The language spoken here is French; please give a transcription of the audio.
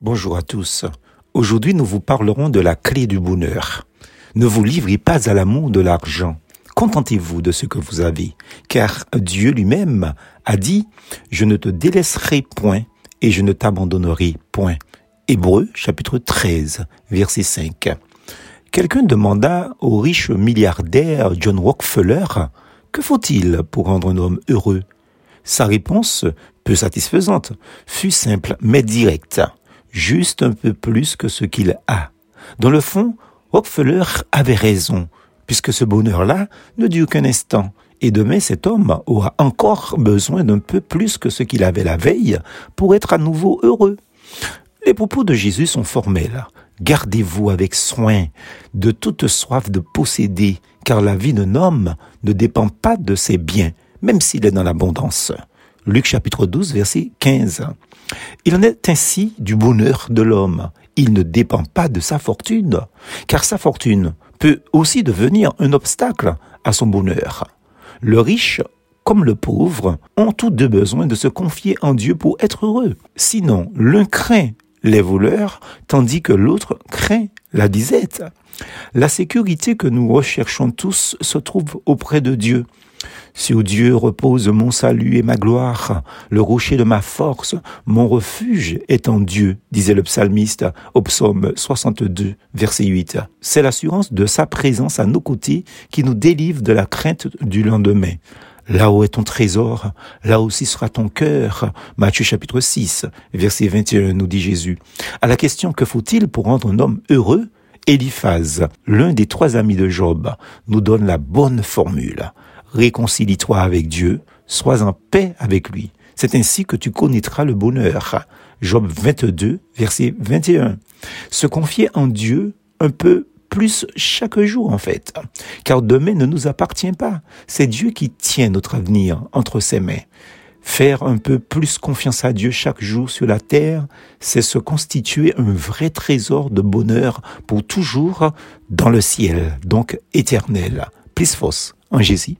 Bonjour à tous. Aujourd'hui, nous vous parlerons de la clé du bonheur. Ne vous livrez pas à l'amour de l'argent. Contentez-vous de ce que vous avez, car Dieu lui-même a dit, je ne te délaisserai point et je ne t'abandonnerai point. Hébreu chapitre 13, verset 5. Quelqu'un demanda au riche milliardaire John Rockefeller, que faut-il pour rendre un homme heureux? Sa réponse, peu satisfaisante, fut simple mais directe juste un peu plus que ce qu'il a. Dans le fond, Rockefeller avait raison, puisque ce bonheur-là ne dure qu'un instant, et demain cet homme aura encore besoin d'un peu plus que ce qu'il avait la veille pour être à nouveau heureux. Les propos de Jésus sont formels. Gardez-vous avec soin de toute soif de posséder, car la vie d'un homme ne dépend pas de ses biens, même s'il est dans l'abondance. Luc chapitre 12, verset 15. Il en est ainsi du bonheur de l'homme. Il ne dépend pas de sa fortune, car sa fortune peut aussi devenir un obstacle à son bonheur. Le riche comme le pauvre ont tous deux besoin de se confier en Dieu pour être heureux. Sinon, l'un craint les voleurs, tandis que l'autre craint la disette. La sécurité que nous recherchons tous se trouve auprès de Dieu. Sur Dieu repose mon salut et ma gloire, le rocher de ma force, mon refuge est en Dieu, disait le psalmiste au psaume 62, verset 8. C'est l'assurance de sa présence à nos côtés qui nous délivre de la crainte du lendemain. Là où est ton trésor, là aussi sera ton cœur. Matthieu chapitre 6, verset 21 nous dit Jésus. À la question que faut-il pour rendre un homme heureux, Eliphaz, l'un des trois amis de Job, nous donne la bonne formule réconcilie-toi avec Dieu, sois en paix avec lui. C'est ainsi que tu connaîtras le bonheur. Job 22, verset 21. Se confier en Dieu un peu plus chaque jour en fait, car demain ne nous appartient pas. C'est Dieu qui tient notre avenir entre ses mains. Faire un peu plus confiance à Dieu chaque jour sur la terre, c'est se constituer un vrai trésor de bonheur pour toujours dans le ciel, donc éternel. Plus fausse en Jésus.